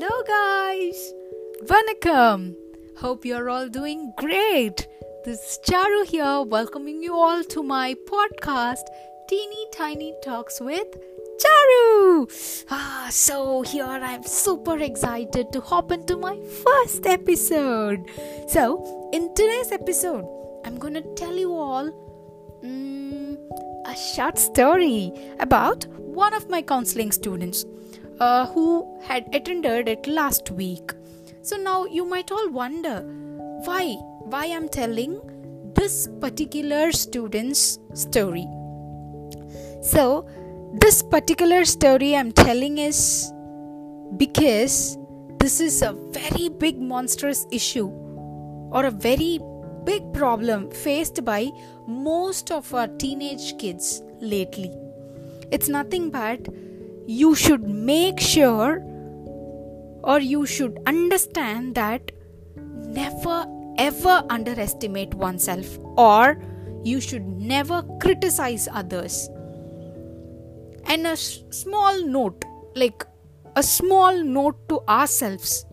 Hello, guys. Vanakkam. Hope you're all doing great. This is Charu here, welcoming you all to my podcast, Teeny Tiny Talks with Charu. Ah, so here I'm super excited to hop into my first episode. So, in today's episode, I'm gonna tell you all mm, a short story about one of my counseling students uh, who had attended it last week. So now you might all wonder why why I'm telling this particular student's story. So this particular story I'm telling is because this is a very big monstrous issue or a very big problem faced by most of our teenage kids lately. It's nothing but you should make sure or you should understand that never ever underestimate oneself or you should never criticize others. And a s- small note like a small note to ourselves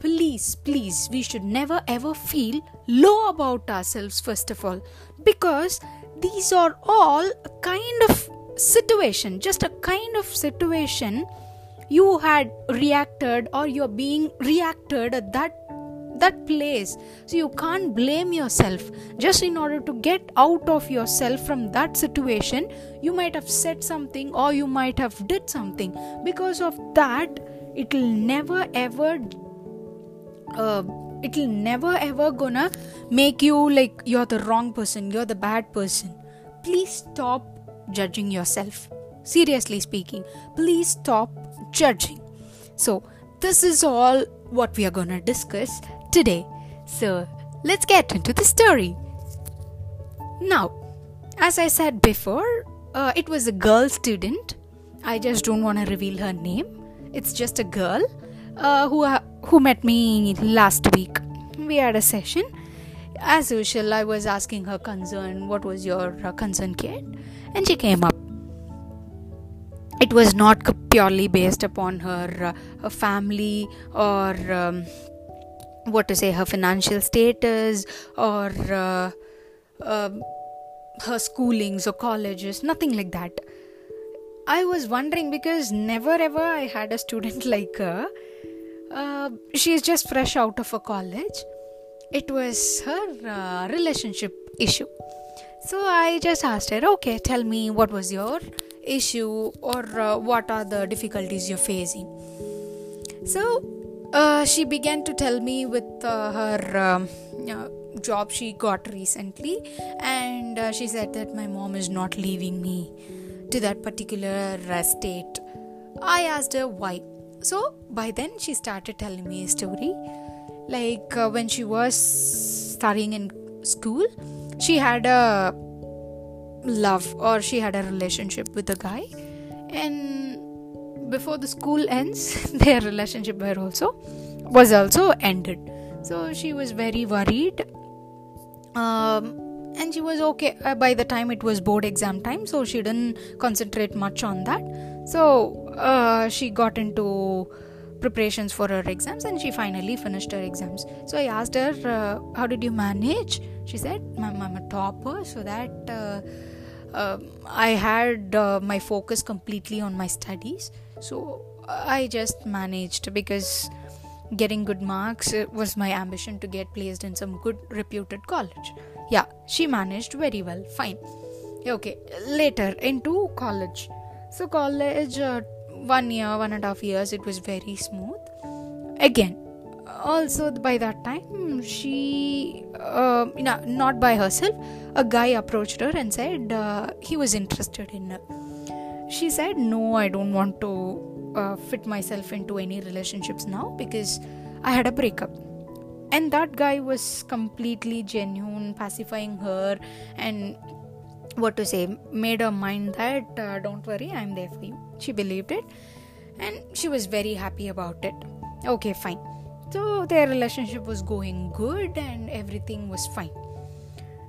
please please we should never ever feel low about ourselves first of all because these are all kind of situation, just a kind of situation you had reacted or you're being reacted at that that place. So you can't blame yourself. Just in order to get out of yourself from that situation you might have said something or you might have did something. Because of that it'll never ever uh, it'll never ever gonna make you like you're the wrong person you're the bad person. Please stop judging yourself. Seriously speaking, please stop judging. So, this is all what we are going to discuss today. So, let's get into the story. Now, as I said before, uh, it was a girl student. I just don't want to reveal her name. It's just a girl uh, who uh, who met me last week. We had a session. As usual, I was asking her concern. What was your concern, kid? and she came up. It was not purely based upon her, uh, her family or um, what to say, her financial status or uh, uh, her schoolings or colleges, nothing like that. I was wondering because never ever I had a student like her. Uh, she is just fresh out of a college. It was her uh, relationship issue so I just asked her, okay, tell me what was your issue or uh, what are the difficulties you're facing. So uh, she began to tell me with uh, her um, uh, job she got recently, and uh, she said that my mom is not leaving me to that particular uh, state. I asked her why. So by then she started telling me a story like when she was studying in school she had a love or she had a relationship with a guy. And before the school ends their relationship were also was also ended. So she was very worried. Um, and she was okay uh, by the time it was board exam time so she didn't concentrate much on that. So uh, she got into preparations for her exams and she finally finished her exams. So i asked her uh, how did you manage? She said i'm, a topper. So that uh, uh, i had uh, my focus completely on my studies. So i just managed because getting good marks was my ambition to get placed in some good reputed college. Yeah she managed very well. Fine. Okay later into college. So college uh, one year one and a half years it was very smooth. Again also by that time she uh, you know, not by herself a guy approached her and said uh, he was interested in her. She said no i don't want to uh, fit myself into any relationships now because i had a breakup. And that guy was completely genuine pacifying her and what to say made her mind that uh, don't worry i'm there for you. She believed it and she was very happy about it. Okay fine. So their relationship was going good and everything was fine.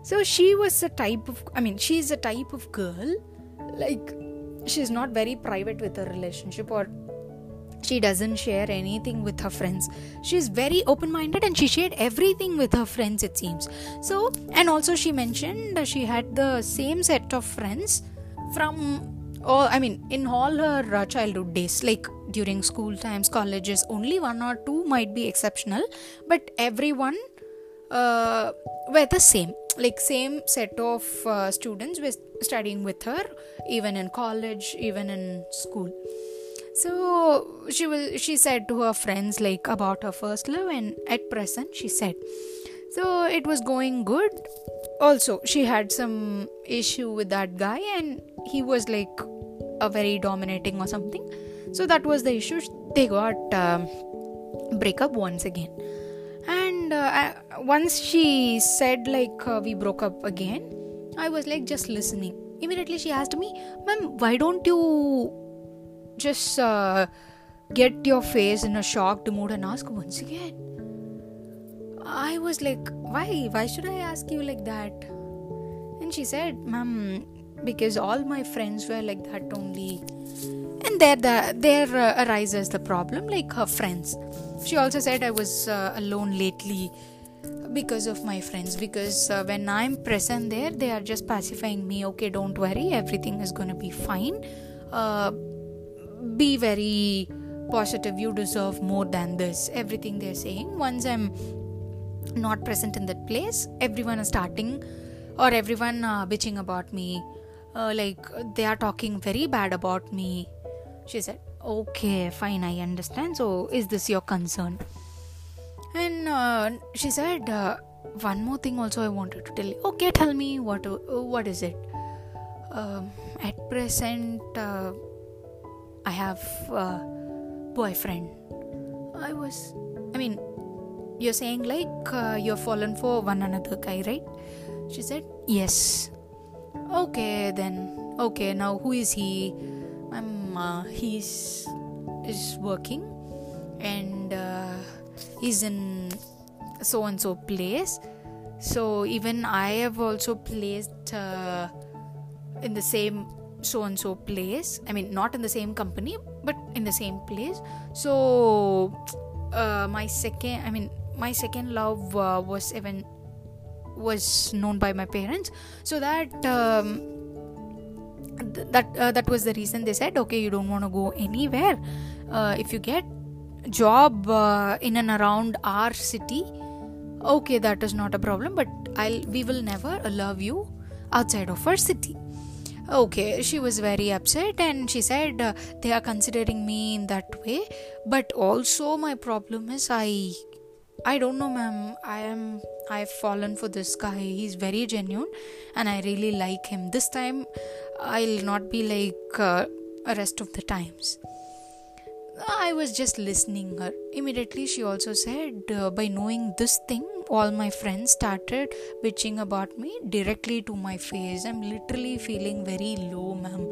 So she was a type of i mean she's a type of girl like she's not very private with her relationship or she doesn't share anything with her friends. She's very open minded and she shared everything with her friends it seems. So and also she mentioned she had the same set of friends from oh i mean in all her uh, childhood days like during school times colleges only one or two might be exceptional but everyone uh, were the same. Like same set of uh, students were studying with her even in college even in school so she was she said to her friends like about her first love and at present she said so it was going good. Also she had some issue with that guy and he was like a very dominating or something. So that was the issue. They got um, breakup once again. And uh, I, once she said like uh, we broke up again i was like just listening. Immediately she asked me ma'am why don't you just uh, get your face in a shocked mood and ask once again. I was like, why? Why should I ask you like that? And she said, Ma'am, because all my friends were like that only. And there, the, there uh, arises the problem, like her friends. She also said I was uh, alone lately because of my friends. Because uh, when I'm present there, they are just pacifying me. Okay, don't worry, everything is gonna be fine. Uh, be very positive. You deserve more than this. Everything they're saying. Once i'm not present in that place everyone is starting or everyone uh, bitching about me. Uh, like they are talking very bad about me. She said okay fine i understand. So is this your concern? And uh, she said uh, one more thing also i wanted to tell you. Okay tell me what what is it? Um, at present uh, I have a boyfriend. I was, I mean, you're saying like uh, you're fallen for one another guy, right? She said, Yes. Okay, then. Okay, now who is he? Um, uh, he's is working and uh, he's in so and so place. So even I have also placed uh, in the same so and so place. I mean not in the same company but in the same place. So uh, my second i mean my second love uh, was even was known by my parents. So that um, th- that uh, that was the reason they said okay you don't want to go anywhere. Uh, if you get job uh, in and around our city okay that is not a problem but i'll we will never love you outside of our city okay she was very upset and she said uh, they are considering me in that way. But also my problem is i i don't know ma'am. I am i've fallen for this guy. He's very genuine and i really like him. This time i'll not be like uh, rest of the times. I was just listening her. Immediately she also said uh, by knowing this thing all my friends started bitching about me directly to my face. I'm literally feeling very low, ma'am,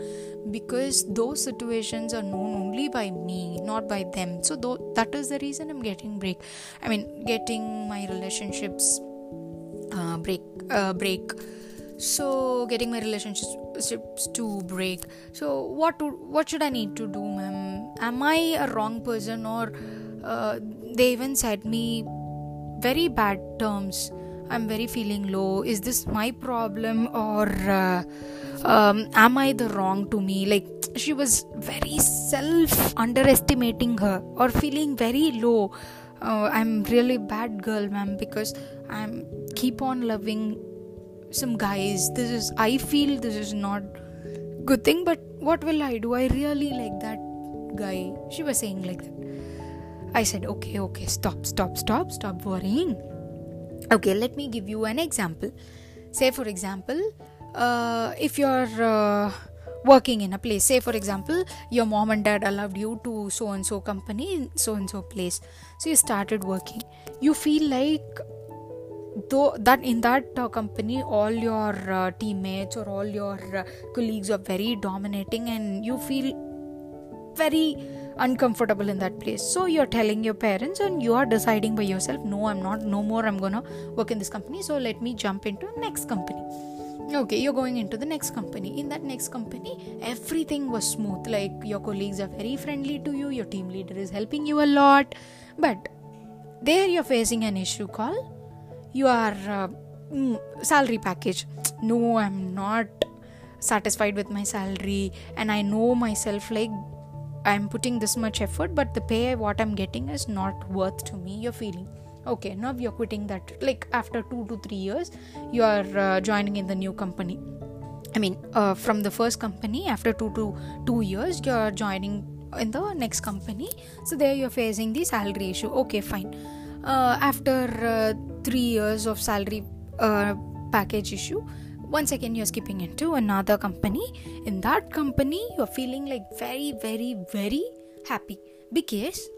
because those situations are known only by me, not by them. So th- that is the reason I'm getting break. I mean, getting my relationships uh, break uh, break. So getting my relationships to break. So what to, what should I need to do, ma'am? Am I a wrong person or uh, they even said me very bad terms. I'm very feeling low. Is this my problem or uh, um, am i the wrong to me? Like she was very self underestimating her or feeling very low. Uh, i'm really bad girl ma'am because i'm keep on loving some guys. This is i feel this is not good thing but what will i do? I really like that guy. She was saying like that I said, okay, okay, stop, stop, stop, stop worrying. Okay, let me give you an example. Say, for example, uh, if you're uh, working in a place, say, for example, your mom and dad allowed you to so and so company in so and so place, so you started working. You feel like though that in that uh, company all your uh, teammates or all your uh, colleagues are very dominating and you feel very uncomfortable in that place. So you're telling your parents and you are deciding by yourself no i'm not no more i'm gonna work in this company so let me jump into next company. Okay you're going into the next company. In that next company everything was smooth. Like your colleagues are very friendly to you your team leader is helping you a lot. But there you're facing an issue called your uh, mm, salary package. No i'm not satisfied with my salary and i know myself like i'm putting this much effort but the pay what i'm getting is not worth to me you're feeling. Okay now you're quitting that. Like after two to three years you are uh, joining in the new company. I mean uh, from the first company after two to two years you're joining in the next company. So there you're facing the salary issue. Okay fine. Uh, after uh, three years of salary uh, package issue once again you're skipping into another company. In that company you're feeling like very very very happy. Because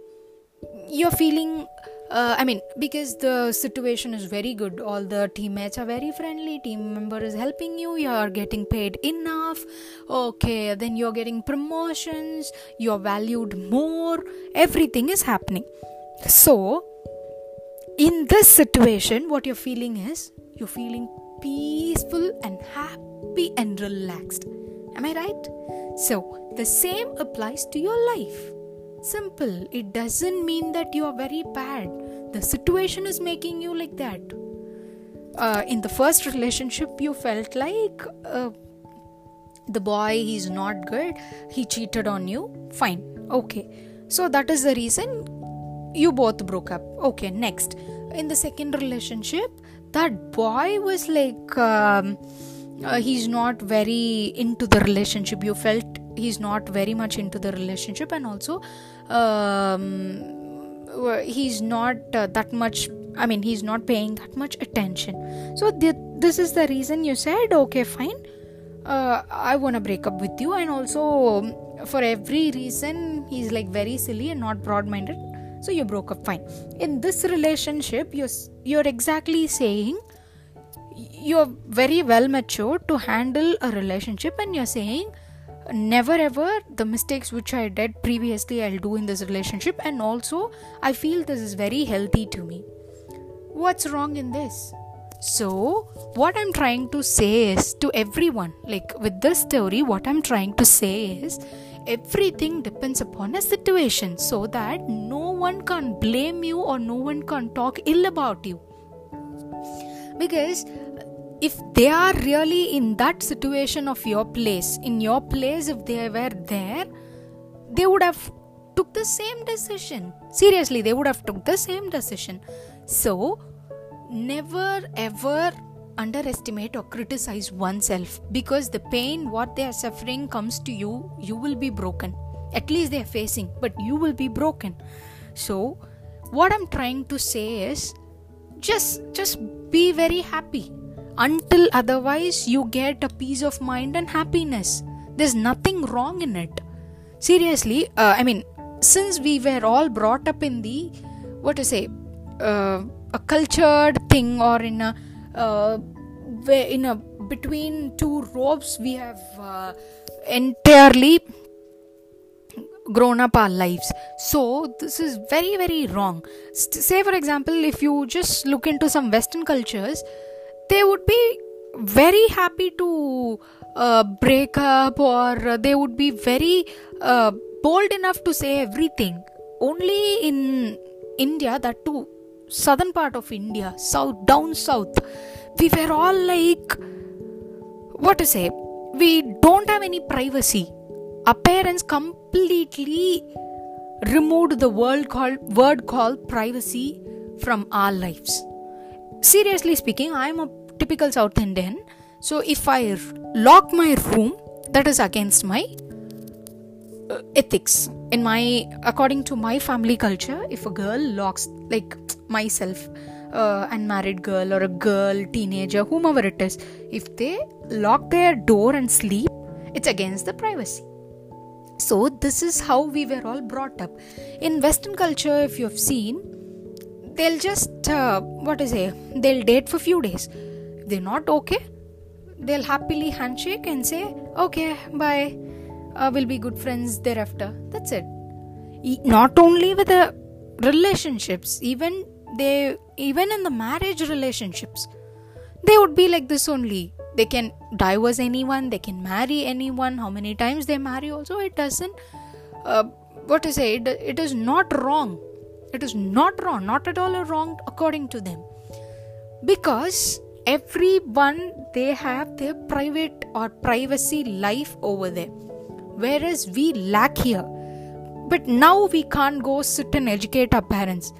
you're feeling uh, I mean, because the situation is very good, all the teammates are very friendly, team member is helping you, you are getting paid enough, okay, then you're getting promotions, you're valued more, everything is happening. So, in this situation, what you're feeling is you're feeling peaceful and happy and relaxed. Am I right? So, the same applies to your life Simple. It doesn't mean that you are very bad. The situation is making you like that. Uh, in the first relationship, you felt like uh, the boy he's not good, he cheated on you. Fine. Okay. So that is the reason you both broke up. Okay. Next. In the second relationship, that boy was like. Um, uh, he's not very into the relationship. You felt he's not very much into the relationship and also um, he's not uh, that much i mean he's not paying that much attention. So th- this is the reason you said okay fine uh, i want to break up with you. And also um, for every reason he's like very silly and not broad minded so you broke up fine in this relationship you're you're exactly saying you're very well matured to handle a relationship and you're saying never ever the mistakes which I did previously I'll do in this relationship, and also I feel this is very healthy to me. What's wrong in this? So, what I'm trying to say is to everyone, like with this story, what I'm trying to say is everything depends upon a situation so that no one can blame you or no one can talk ill about you. Because if they are really in that situation of your place in your place if they were there they would have took the same decision seriously they would have took the same decision so never ever underestimate or criticize oneself because the pain what they are suffering comes to you you will be broken. At least they are facing but you will be broken. So what i'm trying to say is just just be very happy. Until otherwise you get a peace of mind and happiness. There's nothing wrong in it. Seriously uh, i mean since we were all brought up in the what to say uh, a cultured thing or in a uh, in a between two ropes we have uh, entirely grown up our lives. So this is very very wrong. Say for example if you just look into some western cultures they would be very happy to uh, break up or they would be very uh, bold enough to say everything. Only in india that too southern part of india south down south we were all like what to say? We don't have any privacy. Our parents completely removed the word called word called privacy from our lives. Seriously speaking, I am a typical South Indian. So if I lock my room, that is against my uh, ethics. In my, according to my family culture, if a girl locks, like myself, uh, unmarried girl or a girl, teenager, whomever it is, if they lock their door and sleep, it's against the privacy. So, this is how we were all brought up. In Western culture, if you have seen, they'll just uh, what is it they'll date for few days they're not okay they'll happily handshake and say okay bye uh, we'll be good friends thereafter. That's it. Not only with the relationships even they even in the marriage relationships they would be like this only. They can divorce anyone they can marry anyone. How many times they marry also it doesn't uh, what to say it, it is not wrong. It is not wrong not at all wrong according to them. Because everyone they have their private or privacy life over there whereas we lack here. But now we can't go sit and educate our parents.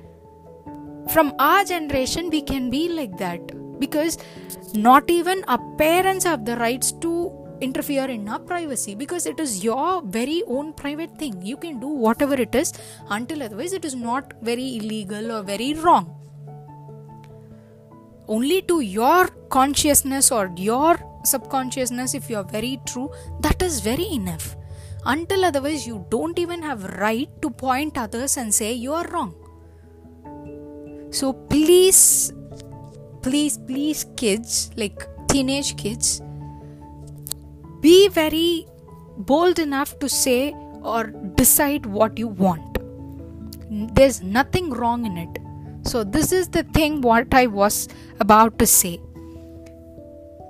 From our generation we can be like that. Because not even our parents have the rights to interfere in our privacy. Because it is your very own private thing. You can do whatever it is. Until otherwise it is not very illegal or very wrong. Only to your consciousness or your subconsciousness if you are very true that is very enough until otherwise you don't even have right to point others and say you are wrong. So please please please kids like teenage kids be very bold enough to say or decide what you want. There's nothing wrong in it. So this is the thing what i was about to say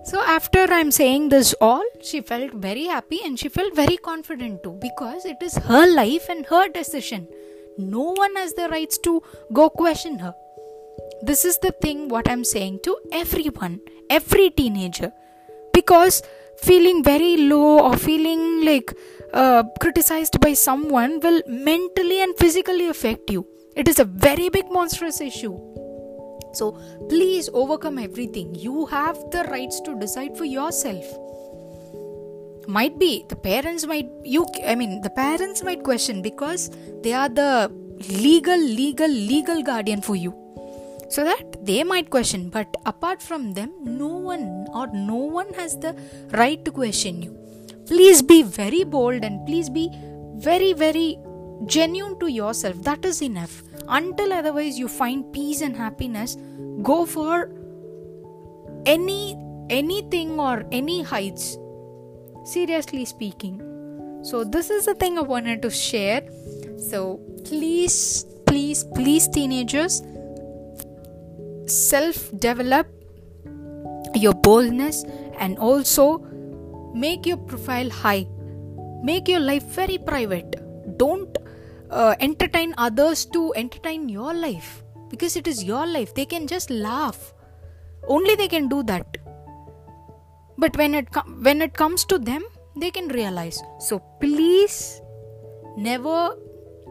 so after i'm saying this all she felt very happy and she felt very confident too because it is her life and her decision. No one has the rights to go question her. This is the thing what i'm saying to everyone every teenager. Because feeling very low or feeling like uh, criticized by someone will mentally and physically affect you. It is a very big monstrous issue so please overcome everything. You have the rights to decide for yourself. Might be the parents might you i mean the parents might question because they are the legal legal legal guardian for you. So that they might question but apart from them no one or no one has the right to question you. Please be very bold and please be very very genuine to yourself. That is enough until otherwise you find peace and happiness go for any anything or any heights seriously speaking. So this is the thing i wanted to share. So please please please teenagers self develop your boldness and also make your profile high. Make your life very private. Don't uh, entertain others to entertain your life. Because it is your life. They can just laugh. Only they can do that. But when it com- when it comes to them they can realize. So please never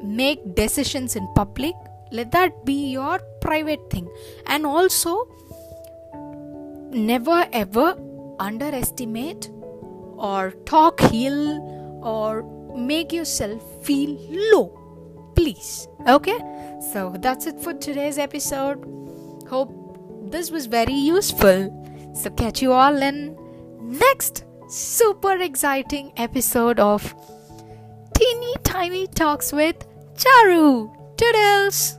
make decisions in public. Let that be your private thing. And also never ever underestimate or talk ill or make yourself feel low okay? So that's it for today's episode. Hope this was very useful. So catch you all in next super exciting episode of teeny tiny talks with charu. Toodles